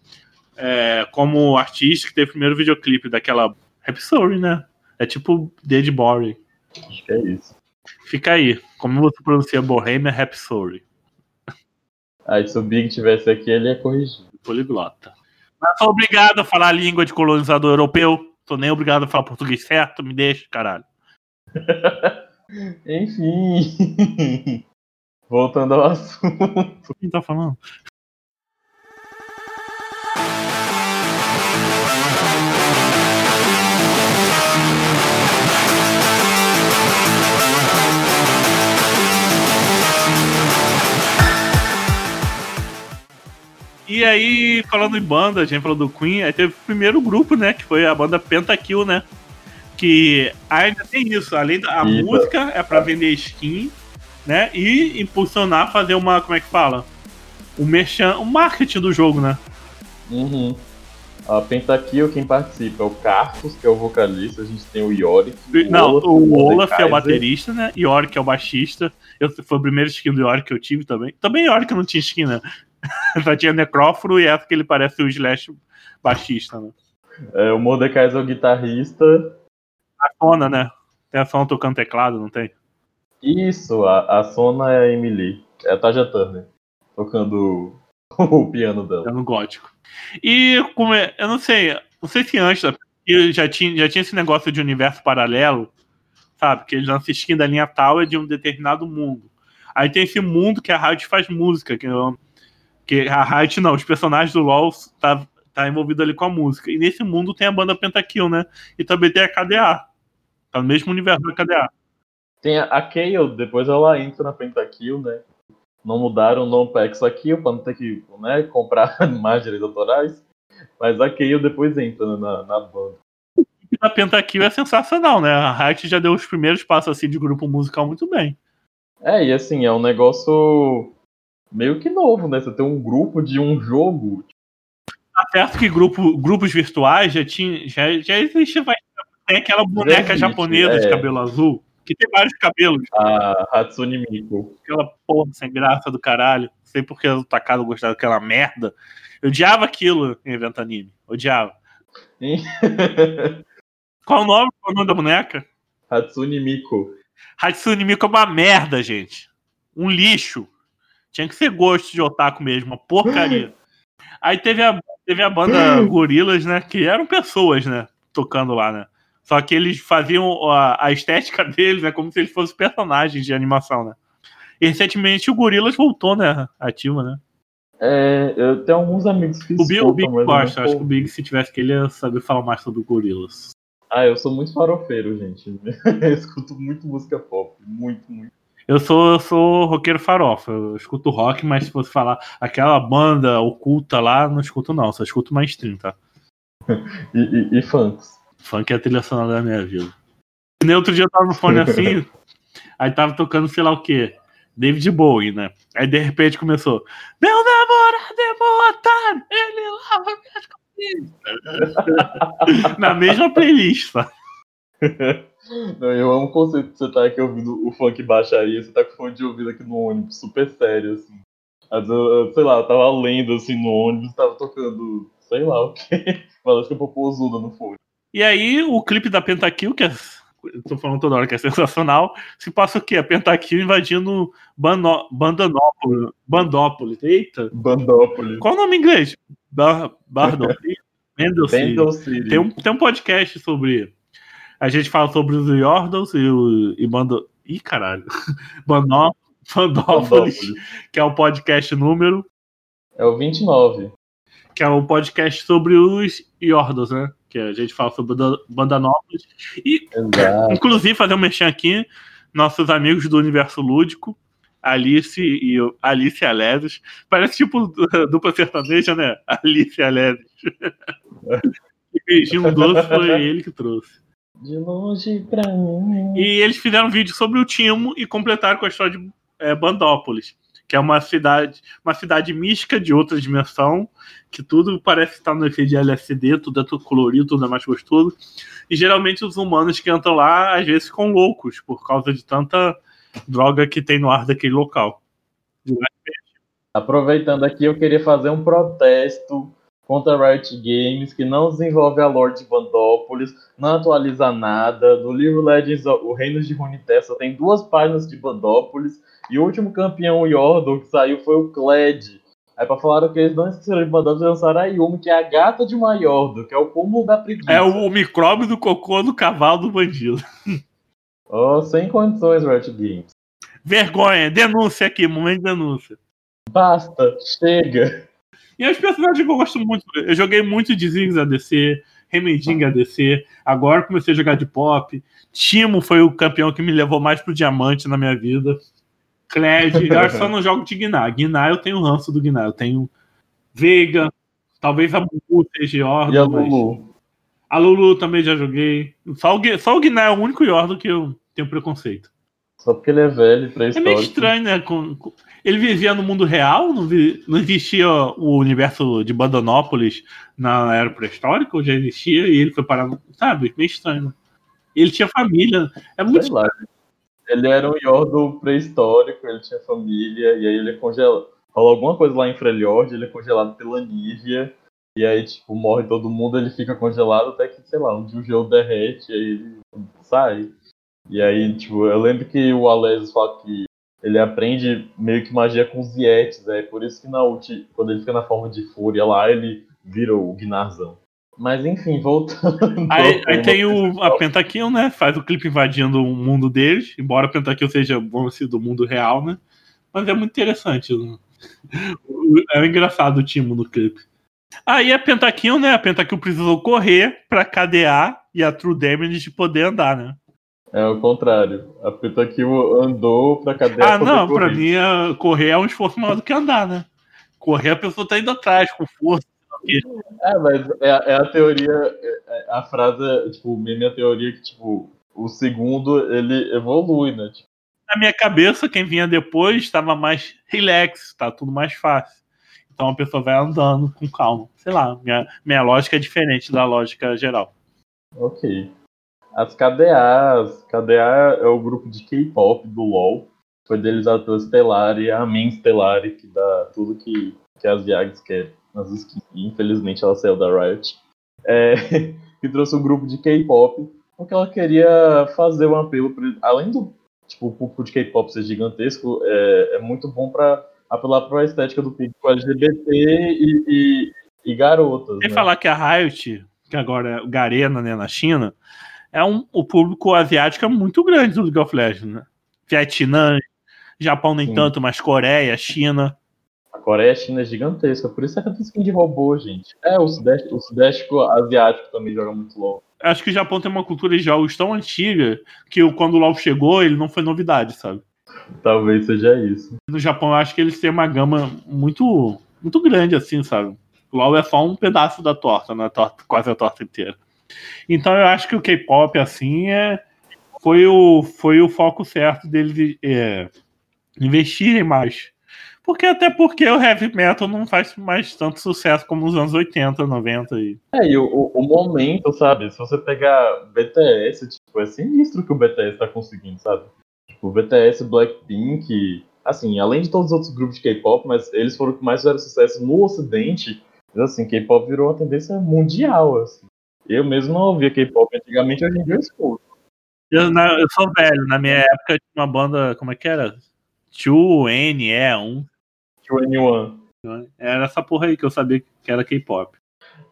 é, como artista que teve o primeiro videoclipe daquela Rhapsody, né? É tipo Dead Boring.
Acho que é isso.
Fica aí. Como você pronuncia Bohemian Rhapsody?
Aí se o Big tivesse aqui, ele ia corrigir.
poliglota. Mas sou obrigado a falar a língua de colonizador europeu. Tô nem obrigado a falar português certo, me deixa, caralho. *laughs*
Enfim. *laughs* Voltando ao assunto.
Quem tá falando? E aí, falando em banda, a gente falou do Queen, aí teve o primeiro grupo, né? Que foi a banda Pentakill, né? Que ainda tem isso, além da a
Isso.
música é pra vender skin, né? E impulsionar, fazer uma, como é que fala? O merchan, o marketing do jogo, né?
Uhum. A Pentakill, quem participa é o Carlos, que é o vocalista. A gente tem o Yorick.
Não,
Olaf,
o Olaf é o baterista, né? Yorick é o baixista. Eu, foi o primeiro skin do Yorick que eu tive também. Também Yorick não tinha skin, né? *laughs* Só tinha Necróforo e essa que ele parece o Slash baixista, né?
É, o Mordekaiser é o guitarrista.
A Sona, né? Tem a Sona tocando teclado, não tem?
Isso, a, a Sona é a Emily. É a Taja Turner. Tocando *laughs* o piano dela.
É no gótico. E como é, eu não sei, Não sei se antes, já tinha, já tinha esse negócio de universo paralelo, sabe? Que eles vão assistindo a linha tal é de um determinado mundo. Aí tem esse mundo que a Riot faz música, que, eu- que a Riot não, os personagens do LoL tá, tá envolvido ali com a música. E nesse mundo tem a banda Pentakill, né? E também tem a KDA. Tá no mesmo universo da KDA.
Tem a, Kayle, depois ela entra na Pentakill, né? Não mudaram o nome pra Exakill pra não ter que né, comprar *laughs* mais direitos autorais. Mas a Kayle depois entra na, na banda.
A Pentakill é sensacional, né? A Riot já deu os primeiros passos assim de grupo musical muito bem.
É, e assim, é um negócio meio que novo, né? Você tem um grupo de um jogo.
Tá certo que grupo, grupos virtuais já tinha, já, já existe, vai, tem aquela boneca
existe,
japonesa de
é.
cabelo azul, que tem vários cabelos,
A Hatsune Miku.
aquela porra sem graça do caralho. Não sei porque o Takado gostava daquela merda. Eu odiava aquilo em evento anime. Odiava. *laughs* Qual o nome? Qual o nome da boneca?
Hatsune Miku.
Hatsune Miku é uma merda, gente. Um lixo. Tinha que ser gosto de otaku mesmo, uma porcaria. *laughs* Aí teve a, teve a banda *laughs* Gorilas, né? Que eram pessoas, né? Tocando lá, né? Só que eles faziam a, a estética *laughs* deles, né? Como se eles fossem personagens de animação, né? E recentemente o Gorilas voltou, né? Ativa, né?
É, eu tenho alguns amigos que
O Big, o Big gosta. Acho que o Big, se tivesse que ele ia saber falar mais sobre o Gorilas.
Ah, eu sou muito farofeiro, gente. Eu escuto muito música pop. Muito, muito.
Eu sou, eu sou roqueiro farofa. Eu escuto rock, mas se você falar aquela banda oculta lá, não escuto não. Só escuto mainstream, tá? *laughs*
E, e, e funks.
Funk é a trilha sonora da minha vida. E nem outro dia eu tava no fone assim, *laughs* aí tava tocando sei lá o quê. David Bowie, né? Aí de repente começou. Meu namorado é Motar, ele lava minhas camisas. *laughs* Na mesma playlist, tá?
Não, eu amo o conceito de você estar aqui ouvindo o funk baixaria, você tá com fone de ouvido aqui no ônibus, super sério, assim. Vezes, eu- sei lá, eu tava lendo assim no ônibus, tava tocando, sei lá o quê. *laughs* Música popozuda no fone.
E aí o clipe da Pentakill, que é. Eu tô falando toda hora que é sensacional. Se passa o quê? A Pentakill invadindo Bano, Bandanópolis. Bandópolis. Eita!
Bandópolis.
Qual o nome em inglês? Bar, Bardópolis? *laughs* Mendel City. Tem um, tem um podcast sobre. A gente fala sobre os Yordles e o. E Bando... Ih, caralho. *laughs* Banó, Bandópolis, que é o podcast número.
É o 29.
Que é o podcast sobre os Yordles, né? Que a gente fala sobre Banda- Bandanópolis. E
Exato.
Inclusive, fazer um mexer aqui, nossos amigos do universo lúdico, Alice e Alice Aleves. Parece tipo *laughs* dupla sertaneja, né? Alice e Aleves. *laughs* E beijinho doce foi ele que trouxe.
De longe pra mim.
E eles fizeram um vídeo sobre o Timo e completaram com a história de é, Bandópolis, que é uma cidade, uma cidade mística de outra dimensão, que tudo parece estar no efeito de LSD, tudo é tudo colorido, tudo é mais gostoso. E geralmente os humanos que entram lá, às vezes ficam loucos por causa de tanta droga que tem no ar daquele local.
Aproveitando aqui, eu queria fazer um protesto contra a Riot Games, que não desenvolve a lore de Bandópolis, não atualiza nada. No livro Legends, o Reino de Runeterra só tem duas páginas de Bandópolis, e o último campeão Yordle que saiu foi o Kled. Aí pra falar que eles não esqueceram de Bandópolis, lançaram a Yumi, que é a gata de uma Yordle, que é o cúmulo da preguiça.
É o, o micróbio do cocô do cavalo do bandido. *laughs*
Oh, sem condições, Riot Games.
Vergonha, denúncia aqui, momento de denúncia.
Basta, chega.
E os personagens que eu gosto muito. Eu joguei muito de Ziggs ADC, Remeding ADC, agora comecei a jogar de pop. Timo foi o campeão que me levou mais pro diamante na minha vida. Kled, *laughs* eu só não jogo de Gná. Gná eu tenho ranço do Gná. Eu tenho Veiga, talvez a Bubu seja Yordo,
E a
mas-
Lulu?
A Lulu também já joguei. Só o, só o Gná é o único Yordo que eu tenho preconceito.
Só porque ele é velho,
É
pré-histórico.
meio estranho, né? Com- com- Ele vivia no mundo real? Não, vi- não existia o universo de Bandonópolis na era pré-histórica? Ou já existia e ele foi parar. Sabe? Meio estranho? Ele tinha família. É muito.
Sei lá. Ele era um Yordle pré-histórico, ele tinha família, e aí ele é congelado. Rola alguma coisa lá em Freljord, ele é congelado pela Nívia, e aí, tipo, morre todo mundo, ele fica congelado até que, sei lá, um dia o gelo derrete, aí ele sai. E aí, tipo, eu lembro que o Alesios fala que ele aprende meio que magia com os Yetis, é por isso que na ult, quando ele fica na forma de fúria lá, ele vira o Gnarzão. Mas enfim, voltando.
Aí, aí tem o, a. Pentakill, né? Faz o clipe invadindo o mundo deles, embora a Pentakill seja bom assim, do mundo real, né? Mas é muito interessante. né? O- É engraçado o Timo no clipe. Aí a Pentakill, né? A Pentakill precisou correr pra KDA e a True Damage poder andar, né?
É o contrário. A Pentakill andou pra cadeia
Ah, não, pra
correr.
mim a- correr é um esforço maior do que andar, né? Correr a pessoa tá indo atrás com força.
É, mas é, é a teoria, é- é a frase, tipo, o meme é a teoria que, tipo, o segundo, ele evolui, né? Tipo,
Na minha cabeça, quem vinha depois estava mais relax, tá tudo mais fácil. Então a pessoa vai andando com calma. Sei lá, minha, minha lógica é diferente da lógica geral.
ok. As KDAs, KDA é o grupo de K-pop do LoL. Foi deles a tua Stellari e a Min Stellari, que dá tudo que, que as Yags querem nas skins. Infelizmente ela saiu da Riot. É, *laughs* que trouxe um grupo de K-pop, porque ela queria fazer um apelo, pra, além do tipo, o público de K-pop ser gigantesco, é, é muito bom para apelar para a estética do público LGBT e, e, e garotas.
Sem
né?
falar que a Riot, que agora é o Garena, né, na China, é um, o público asiático é muito grande do League of Legends, né? Vietnã, Japão nem
Sim.
tanto, mas Coreia, China.
A Coreia e a China é gigantesca, por isso é que tem skin de robô, gente. É, o Sudeste, o Sudeste asiático também joga muito LoL.
Acho que o Japão tem uma cultura de jogos tão antiga que quando o LoL chegou, ele não foi novidade, sabe?
Talvez seja isso.
No Japão, eu acho que eles têm uma gama muito, muito grande, assim, sabe? O LoL é só um pedaço da torta, não é torta, quase a torta inteira. Então eu acho que o K-pop, assim, é, foi, o, foi o foco certo deles é, investirem mais. Porque até porque o heavy metal não faz mais tanto sucesso como nos anos 80, 90 e
É, e o, o- momento, sabe? Se você pegar BTS, tipo, é sinistro que o BTS tá conseguindo, sabe? Tipo, BTS, Blackpink, assim, além de todos os outros grupos de K-pop, mas eles foram que mais fizeram sucesso no ocidente. Mas assim, K-pop virou uma tendência mundial, assim. Eu mesmo não ouvia K-pop antigamente, hoje em dia eu escuto.
Eu, na- eu sou velho, na minha época tinha uma banda, como é que era? 2NE1.
21.
Era essa porra aí que eu sabia que era K-pop.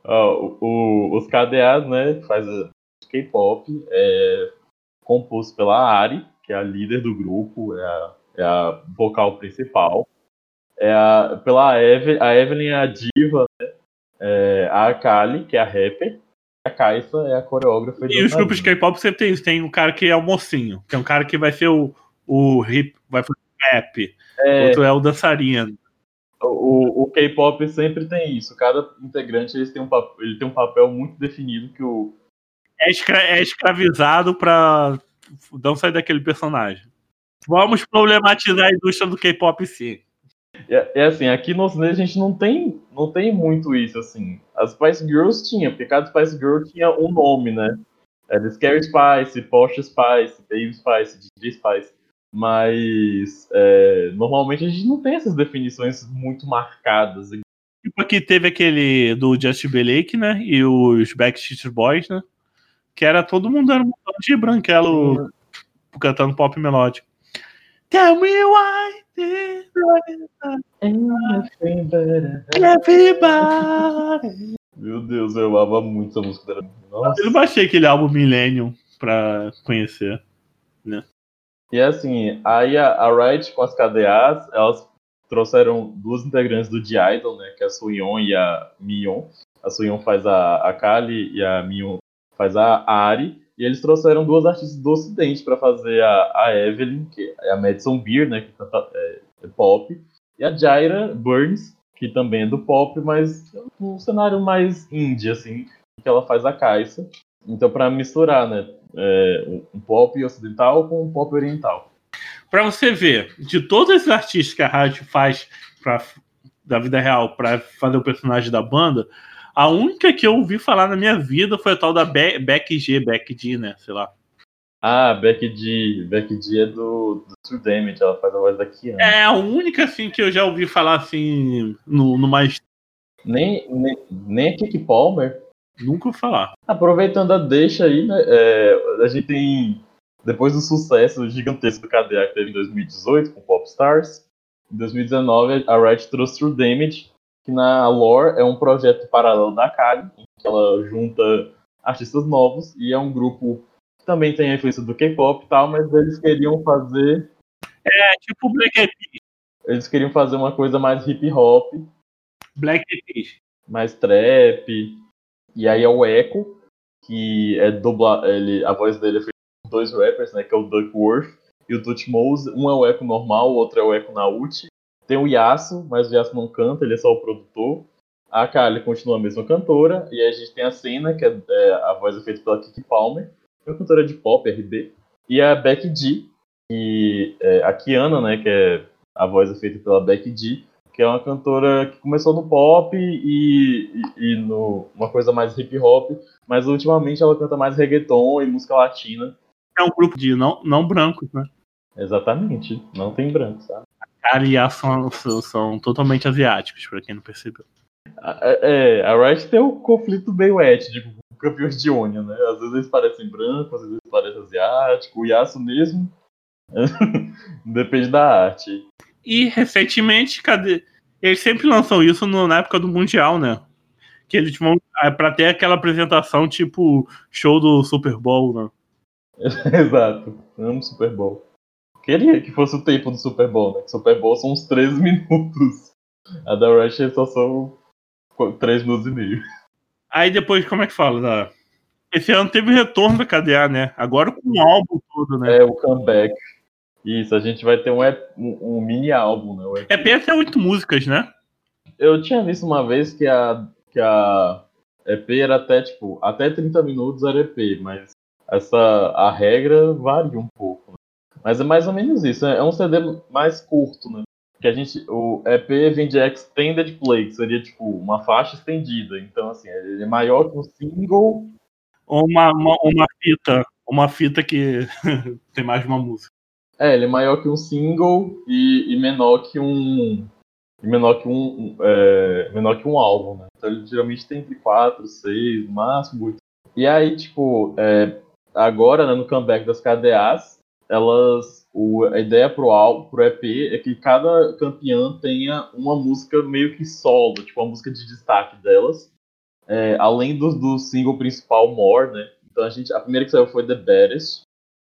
Ó, o- o- os KDAs, né, faz K-pop, é composto pela Ari, que é a líder do grupo, é a, é a vocal principal. É a, pela Eve, a Evelyn é a diva, né, é a Akali, que é a rapper. A Kaisa é a coreógrafa.
E os grupos de K-pop sempre tem isso. Tem um cara que é o mocinho, que é um cara que vai ser o, o hip, vai fazer rap.
É,
Outro é o dançarino.
o, o K-pop sempre tem isso. Cada integrante eles tem um, ele tem um papel muito definido que o,
É, escra- é escravizado pra não sair daquele personagem. Vamos problematizar a indústria do K-pop sim.
É, é assim, aqui no Ocidente a gente não tem, não tem muito isso, assim. As Spice Girls tinha, porque cada Spice Girl tinha um nome, né? Era Scary Spice, Porsche Spice, Baby Spice, DJ Spice. Mas é, normalmente a gente não tem essas definições muito marcadas.
Tipo aqui teve aquele do Just Timberlake, né? E os Backstreet Boys, né? Que era todo mundo era um montão de branquelo cantando pop melódico. Tell me why everybody.
Meu Deus, eu amava muito essa música. Nossa.
Eu não baixei aquele álbum Millennium pra conhecer.
E assim, aí a, a Riot com as KDAs, elas trouxeram duas integrantes do The Idol, né? Que é a Suyeon e a Mion. A Suyeon faz a, a Kali e a Mion faz a Ari. E eles trouxeram duas artistas do ocidente para fazer a, a Evelyn, que é a Madison Beer, né? Que é, é pop. E a Jaira Burns, que também é do pop, mas um cenário mais indie, assim. Que ela faz a Kaisa. Então, para misturar, né? é, um pop ocidental com um pop oriental.
Pra você ver, de todos esses artistas que a rádio faz pra, da vida real pra fazer o personagem da banda, a única que eu ouvi falar na minha vida foi a tal da Be Beck G, Beck G, né? Sei lá.
Ah, Becky G. Becky G é do, do True Damage, ela faz a voz da Kiana.
É a única assim que eu já ouvi falar assim no, no mais.
Nem, nem, nem a Kiki Palmer.
Nunca ouvi falar.
Aproveitando a deixa aí, né? é, a gente tem. Depois do sucesso gigantesco do KDA que teve em 2018 com Popstars, em 2019 a Riot trouxe True Damage, que na lore é um projeto paralelo da Kali, que ela junta artistas novos e é um grupo que também tem a influência do K-pop e tal, mas eles queriam fazer
É tipo Black Eyed Peas.
eles queriam fazer uma coisa mais hip hop,
Black Eyed Peas.
mais trap. E aí é o Echo, que é dubla, ele, a voz dele é feita por dois rappers, né, que é o Duckworth e o Tutmose. Um é o Echo normal, o outro é o Echo Nauti. Tem o Yasu, mas o Yasu não canta, ele é só o produtor. A Kylie continua a mesma cantora. E aí a gente tem a Cena, que é, é, a voz é feita pela Kiki Palmer, que é uma cantora de pop, RB. E a Becky G, que é a Kiana, né, que é a voz é feita pela Becky G, que é uma cantora que começou no pop e, e, e no uma coisa mais hip hop, mas ultimamente ela canta mais reggaeton e música latina.
É um grupo de não, não brancos, né?
Exatamente, não tem branco, sabe?
Cara e a são, são, totalmente asiáticos, pra quem não percebeu.
A- É, a Riot tem um conflito meio étnico com campeões de Onion, né? Às vezes eles parecem brancos, às vezes eles parecem asiáticos, o Yasuo mesmo. *laughs* Depende da arte.
E recentemente, cadê? Eles sempre lançam isso no- na época do Mundial, né? Que eles vão. é, Pra ter aquela apresentação tipo show do Super Bowl, né? *laughs*
Exato. Amo Super Bowl. Queria que fosse o tempo do Super Bowl, né? Que Super Bowl são uns 13 *laughs* minutos. A da Rush só são 3 minutos e meio.
Aí depois, como é que fala? Da... Esse ano teve retorno da KDA, né? Agora com o álbum todo, né?
É o comeback. Isso, a gente vai ter um, EP um, um mini álbum, né? o EP.
PS é oito músicas, né?
Eu tinha visto uma vez que a, que a EP era até, tipo, até 30 minutos era EP, mas essa, a regra varia um pouco. né? Mas é mais ou menos isso, é é um CD mais curto, né? Que a gente, o EP vem de Extended Play, que seria, tipo, uma faixa estendida. Então, assim, ele é maior que um single,
Ou uma, uma, uma fita. Uma fita que *laughs* tem mais de uma música.
É, ele é maior que um single e, e menor que um. E menor que um. um, é, menor que um álbum, né? Então ele geralmente tem entre 4, 6, no máximo 8. E aí, tipo, é, agora, né, no comeback das KDAs, elas. O, a ideia pro álbum, pro EP, é que cada campeã tenha uma música meio que solo, tipo, uma música de destaque delas. É, além do, do single principal More, né? Então a gente. A primeira que saiu foi The Baddest,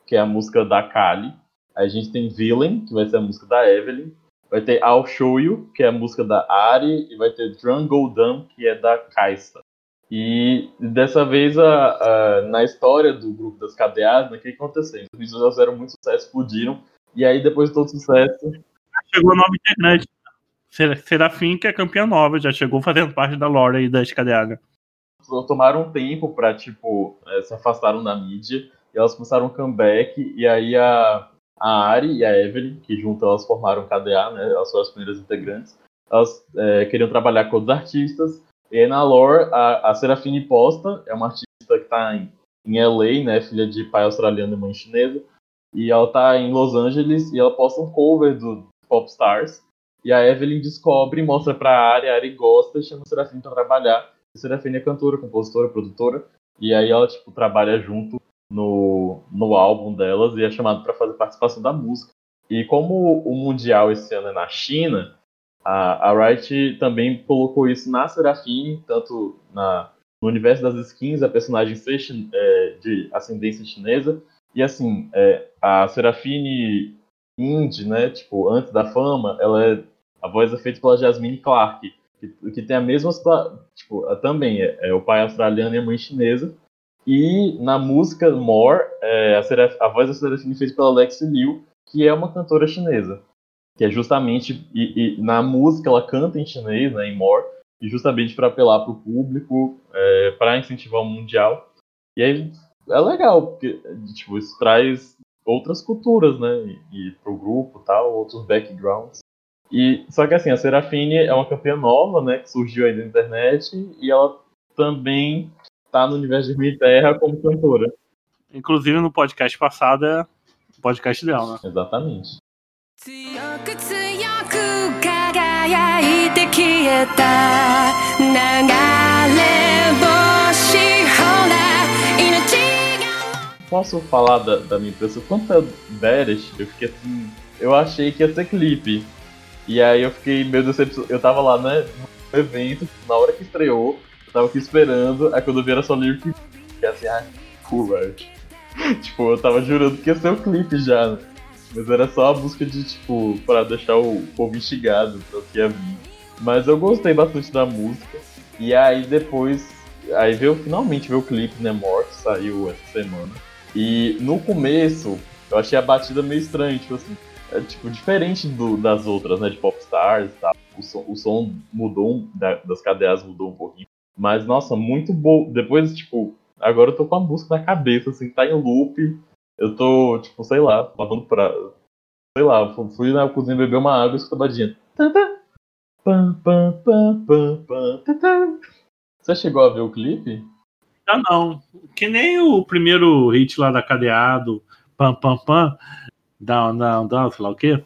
que é a música da Kali. A gente tem Villain, que vai ser a música da Evelyn. Vai ter I'll Show You, que é a música da Ari. E vai ter Drunk Go Dumb, que é da Kaisa. E dessa vez, a, a- na história do grupo das KDAs, né, o que aconteceu? Os vídeos fizeram muito sucesso, explodiram. E aí, depois de todo sucesso,
Chegou nova integrante. Ser- Serafim, que é campeã nova, já chegou fazendo parte da lore aí da
só tomaram um tempo pra, tipo, eh, se afastaram da mídia. E elas começaram um comeback. E aí a, a Ari e a Evelyn, que juntas elas formaram o KDA, né? Elas foram as primeiras integrantes. Elas eh, queriam trabalhar com outros artistas. E aí na lore, a, a Serafine Posta é uma artista que tá em, em LA, né? Filha de pai australiano e mãe chinesa. E ela tá em Los Angeles e ela posta um cover do Popstars. E a Evelyn descobre, mostra pra Ari, a Ari gosta e chama a Serafine pra trabalhar. A Serafine é cantora, compositora, produtora. E aí ela, tipo, trabalha junto no, no álbum delas e é chamada pra fazer participação da música. E como o Mundial esse ano é na China, a, a Wright também colocou isso na Serafine, tanto na, no universo das skins, a personagem ser é, de ascendência chinesa. E assim, é, a Serafine indie, né, tipo, antes da fama, ela é, a voz é feita pela Jasmine Clark, que, que tem a mesma, tipo, também é, é o pai australiano e a mãe chinesa. E na música More, é, a, a voz da Serafine feita pela Lexi Liu, que é uma cantora chinesa. Que é justamente, e, e na música ela canta em chinês, né, em More, e justamente para apelar para o público, é, para incentivar o mundial. E aí é legal, porque tipo, isso traz outras culturas, né, e, e pro grupo tal, outros backgrounds. E, só que assim, a Serafine é uma campeã nova, né, que surgiu aí na internet, e ela também tá no universo de Ruim Terra como cantora.
Inclusive no podcast passado é o podcast dela, né?
Exatamente.
強く強く輝いて消えた流れ星ほら命が
Posso falar da, da minha impressão? Quanto é Beres, eu fiquei assim. Eu achei que ia ser clipe. E aí eu fiquei meio decepcionado. Eu tava lá, né, no evento, na hora que estreou, Tava aqui esperando, aí quando eu vi era só lyric que é assim, ah, cool, right? *laughs* tipo, eu tava jurando que ia ser o clipe já, né? Mas era só a busca de, tipo, pra deixar o povo instigado pra o que ia vir. Mas eu gostei bastante da música. E aí depois, aí veio finalmente veio o clipe, né, More, que saiu essa semana. E no começo, eu achei a batida meio estranha, tipo assim, é, tipo, diferente do, das outras, né, de Popstars e tal. O som, o som mudou, da- das cadeias mudou um pouquinho. Mas, nossa, muito bom. Depois, tipo, agora eu tô com a música na cabeça, assim, tá em loop. Eu tô, tipo, sei lá, lavando pra. Sei lá, fu- fui na cozinha beber uma água e escuta a badinha. Você chegou a ver o clipe?
Ah, não. Que nem o primeiro hit lá da Cadeado, pam, pam, pam, down, down, down, sei lá o quê.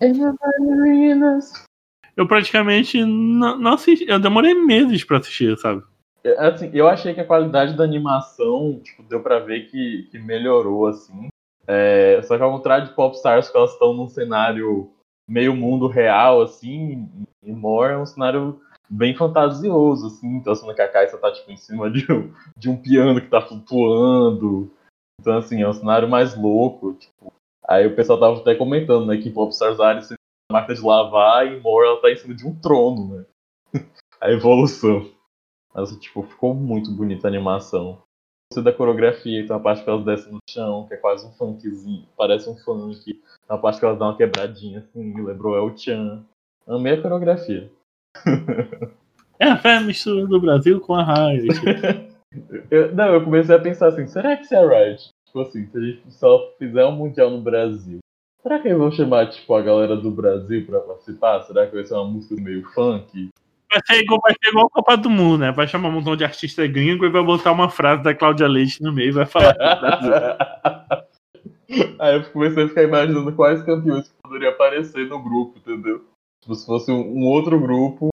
Eu praticamente não, não assisti. Eu demorei meses pra assistir, sabe?
É, Assim, eu achei que a qualidade da animação, tipo, deu pra ver que, que melhorou, assim. É, só que ao contrário de Popstars, que elas estão num cenário meio mundo real, assim, e More é um cenário bem fantasioso, assim. Então, assim, que a Kaisa tá, tipo, em cima de um, de um piano que tá flutuando. Então, assim, é um cenário mais louco, tipo. Aí o pessoal tava até comentando, né, que Popstars Alice é uma máquina de lavar e More, ela tá em cima de um trono, né. *laughs* a evolução. Mas, tipo, ficou muito bonita a animação. Da coreografia, tem uma parte que elas descem no chão, que é quase um funkzinho, parece um funk. Uma parte que elas dão uma quebradinha, assim, me lembrou El Chan. Amei a coreografia.
É a fé mistura do Brasil com a raiva. *laughs*
Eu- não, eu comecei a pensar assim, será que isso é right? Tipo assim, se a gente só fizer um mundial no Brasil, será que eles vão chamar, tipo, a galera do Brasil pra participar? Será que vai ser uma música meio funk?
Vai ser igual, vai ser igual a Copa do Mundo, né? Vai chamar um montão de artista gringo e vai botar uma frase da Cláudia Leite no meio e vai falar. *laughs*
Aí eu comecei a ficar imaginando quais campeões poderiam aparecer no grupo, entendeu? Tipo, se fosse um, outro grupo,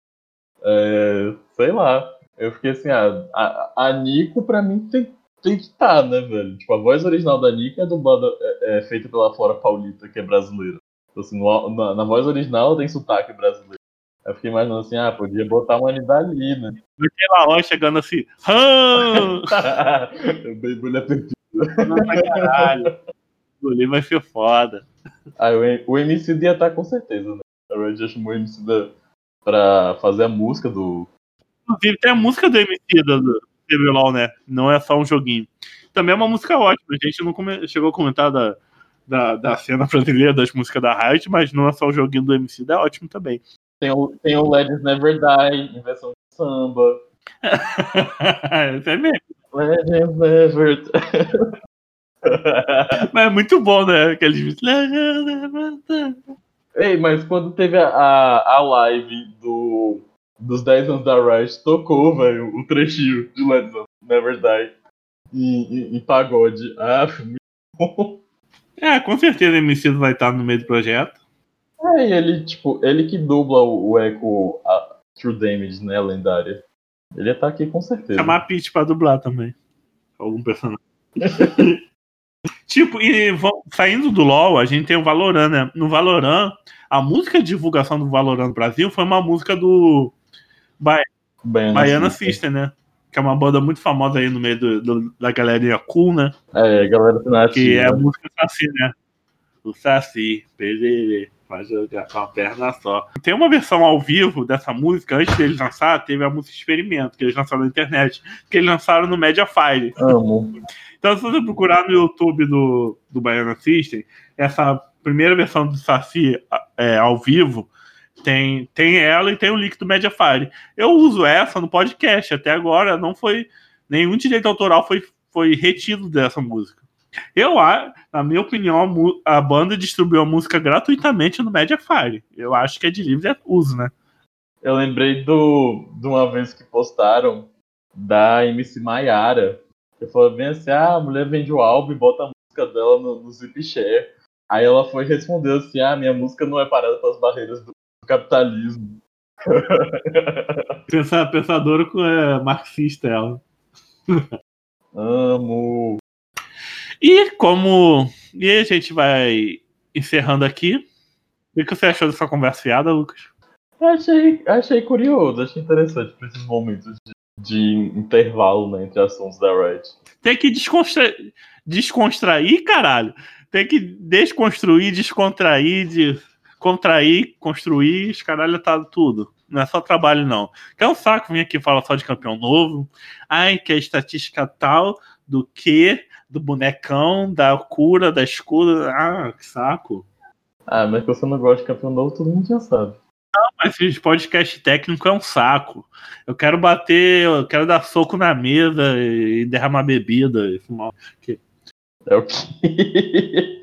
é, sei lá. Eu fiquei assim, ah, a, a Nico pra mim tem, tem que estar, né, velho? Tipo, a voz original da Nico é dublada, é, é feita pela Flora Paulita, que é brasileira. Então, assim, no- na, na voz original tem sotaque brasileiro. Aí eu fiquei imaginando assim, ah, podia botar uma Nidali, né?
Aquela ó chegando assim. "Hã!" *laughs*
Bem mulher perdida.
caralho. O ali vai ser foda.
Ah, o, MC ia estar com certeza, né? A Red já chamou o MC da, pra fazer a música do.
Inclusive, tem a música do MC do, do CBLOL, né? Não é só um joguinho. Também é uma música ótima. A gente não come- chegou a comentar da, da, da cena brasileira das músicas da Riot, mas não é só o joguinho do MC, é ótimo também.
Tem o, tem o Legends Never Die, em versão de samba. *laughs*
Isso é mesmo.
Legends *laughs* Never
Mas é muito bom, né? Aqueles.
Ei, mas quando teve a, a, a live do, dos 10 anos da Riot, tocou, velho, o trechinho de Legends Never Die em, em, em pagode. Ah, muito bom.
É, com certeza o MC vai estar no meio do projeto.
É, e ele, tipo, ele que dubla o, o Echo a True Damage, né, lendária. Ele ia estar aqui com certeza.
Chamar a Peach pra dublar também. Algum personagem. *laughs* tipo, e saindo do LoL, a gente tem o Valorant, né? No Valorant, a música de divulgação do Valorant no Brasil foi uma música do Ba-
Baiana,
Baiana
System.
System, né? Que é uma banda muito famosa aí no meio do- do- da galerinha cool, né?
É, galera.
Que é a música Saci, né? O Saci, perere, vai jogar com a perna só. Tem uma versão ao vivo dessa música, antes deles lançar, teve a música Experimento, que eles lançaram na internet, que eles lançaram no Mediafire.
Amo.
Então, se você procurar no YouTube do, do Baiana System, essa primeira versão do Saci é, ao vivo, tem, tem ela e tem o link do Mediafire. Eu uso essa no podcast, até agora não foi. Nenhum direito autoral foi, foi retido dessa música. Eu, na minha opinião, a, banda distribuiu a música gratuitamente no Mediafire. Eu acho que é de livre uso, né?
Eu lembrei do, de uma vez que postaram da MC Maiara. Que falou bem assim, ah, a mulher vende o álbum e bota a música dela no, no Zip Share. Aí ela foi responder assim, ah, minha música não é parada pelas barreiras do, capitalismo. *laughs*
Pensa, pensadora com é, marxista ela.
Amo.
E como. E a gente vai encerrando aqui. O que você achou dessa conversa fiada, Lucas?
Achei, achei curioso, achei interessante pra esses momentos de, de intervalo né, entre assuntos da Riot.
Tem que descontra... descontrair, caralho. Tem que desconstruir, descontrair, de... contrair, construir, os caralho tá tudo. Não é só trabalho, não. Que é um saco vir aqui falar só de campeão novo. Ai, que a estatística tal do que, do bonecão, da cura, da escuda. Ah, que saco.
Ah, mas que você não gosta de campeão novo, todo mundo já sabe.
Mas esse podcast técnico é um saco. Eu quero bater, eu quero dar soco na mesa e derramar bebida. e fumar.
É o que? *laughs*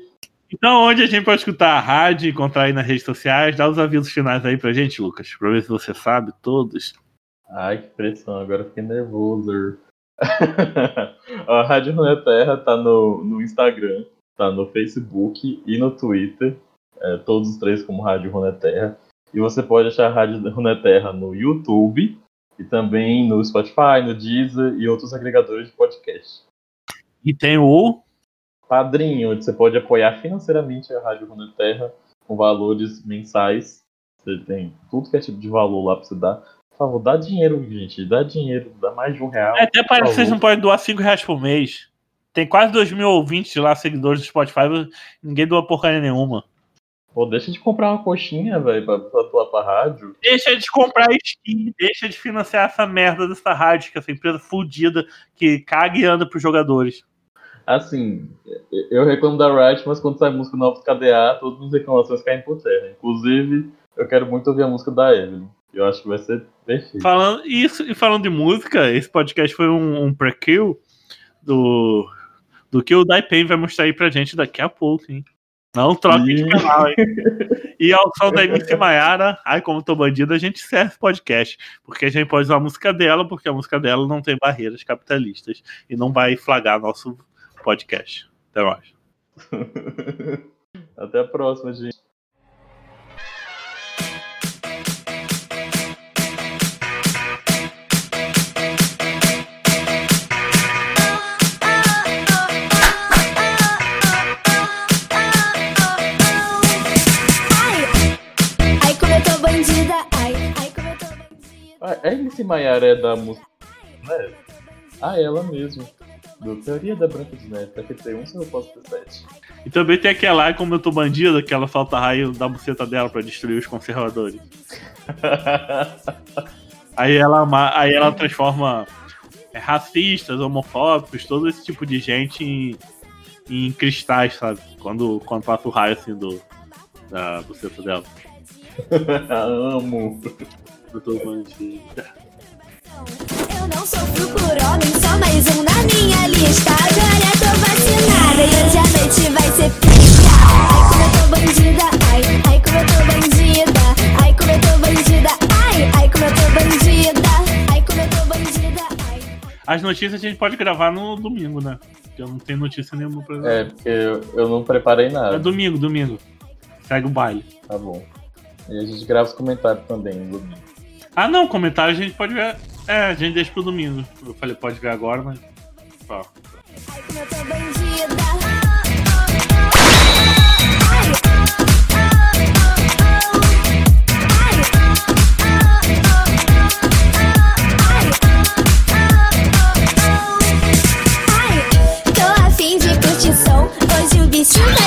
Então, onde a gente pode escutar a rádio encontrar aí nas redes sociais? Dá os avisos finais aí pra gente, Lucas, pra ver se você sabe todos.
Ai, que pressão, agora fiquei nervoso. *laughs* a Rádio Runeterra tá no, no Instagram, tá no Facebook e no Twitter. É, todos os três como Rádio Runeterra. E você pode achar a Rádio Runeterra no YouTube e também no Spotify, no Deezer e outros agregadores de podcast.
E tem o
Padrinho, onde você pode apoiar financeiramente a Rádio Runeterra com valores mensais. Você tem tudo que é tipo de valor lá pra você dar. Por favor, dá dinheiro, gente. Dá dinheiro, dá mais de um real.
É, até parece que vocês não podem doar 5 reais por mês. Tem quase 2 mil ouvintes lá, seguidores do Spotify, ninguém doa porcaria nenhuma.
Pô, deixa de comprar uma coxinha, velho, pra, pra atuar pra rádio.
Deixa de comprar skin, deixa de financiar essa merda dessa rádio, que é essa empresa fudida que caga e anda pros jogadores.
Assim, eu reclamo da Riot, mas quando sai música nova do KDA, todas as reclamações caem por terra. Inclusive, eu quero muito ouvir a música da Evelyn. Eu acho que vai ser perfeito.
Falando isso e falando de música, esse podcast foi um, um prequel do, do que o Daipen vai mostrar aí pra gente daqui a pouco, hein? Não troque de canal, hein? *laughs* E ao som da MC Maiara, ai como tô bandido, a gente serve podcast. Porque a gente pode usar a música dela, porque a música dela não tem barreiras capitalistas e não vai flagrar nosso podcast. Até mais. *laughs*
Até a próxima, gente. Ah, a MC Maiara é da música. Né? Ah, ela mesmo. Do Teoria da Branca de Neve. Pra que ter um eu posso ter sete.
E também tem aquela, como eu tô bandido, que ela solta raio da buceta dela pra destruir os conservadores. *laughs* Aí ela, aí ela transforma é, racistas, homofóbicos, todo esse tipo de gente em, em cristais, sabe? Quando, quando passa o raio assim do, da buceta dela. *laughs*
Amo.
Eu tô bandida.
Eu não sofro por homem, só mais um na minha lista. Agora tô vacinada e hoje a noite vai ser pica. Ai, como eu tô bandida, ai, ai, como eu tô bandida. Ai, como eu tô bandida, ai, ai, como eu tô bandida. Ai, como eu tô bandida, ai.
As notícias a gente pode gravar no domingo, né? Porque eu não tenho notícia nenhuma pra
É, porque eu, eu não preparei
É
nada.
domingo, domingo. Segue o baile.
Tá bom. E a gente grava os comentários também no domingo.
Ah, não, comentário a gente pode ver. É, a gente deixa pro domingo. Eu falei, pode ver agora, mas. Ó.
Hoje o bichinho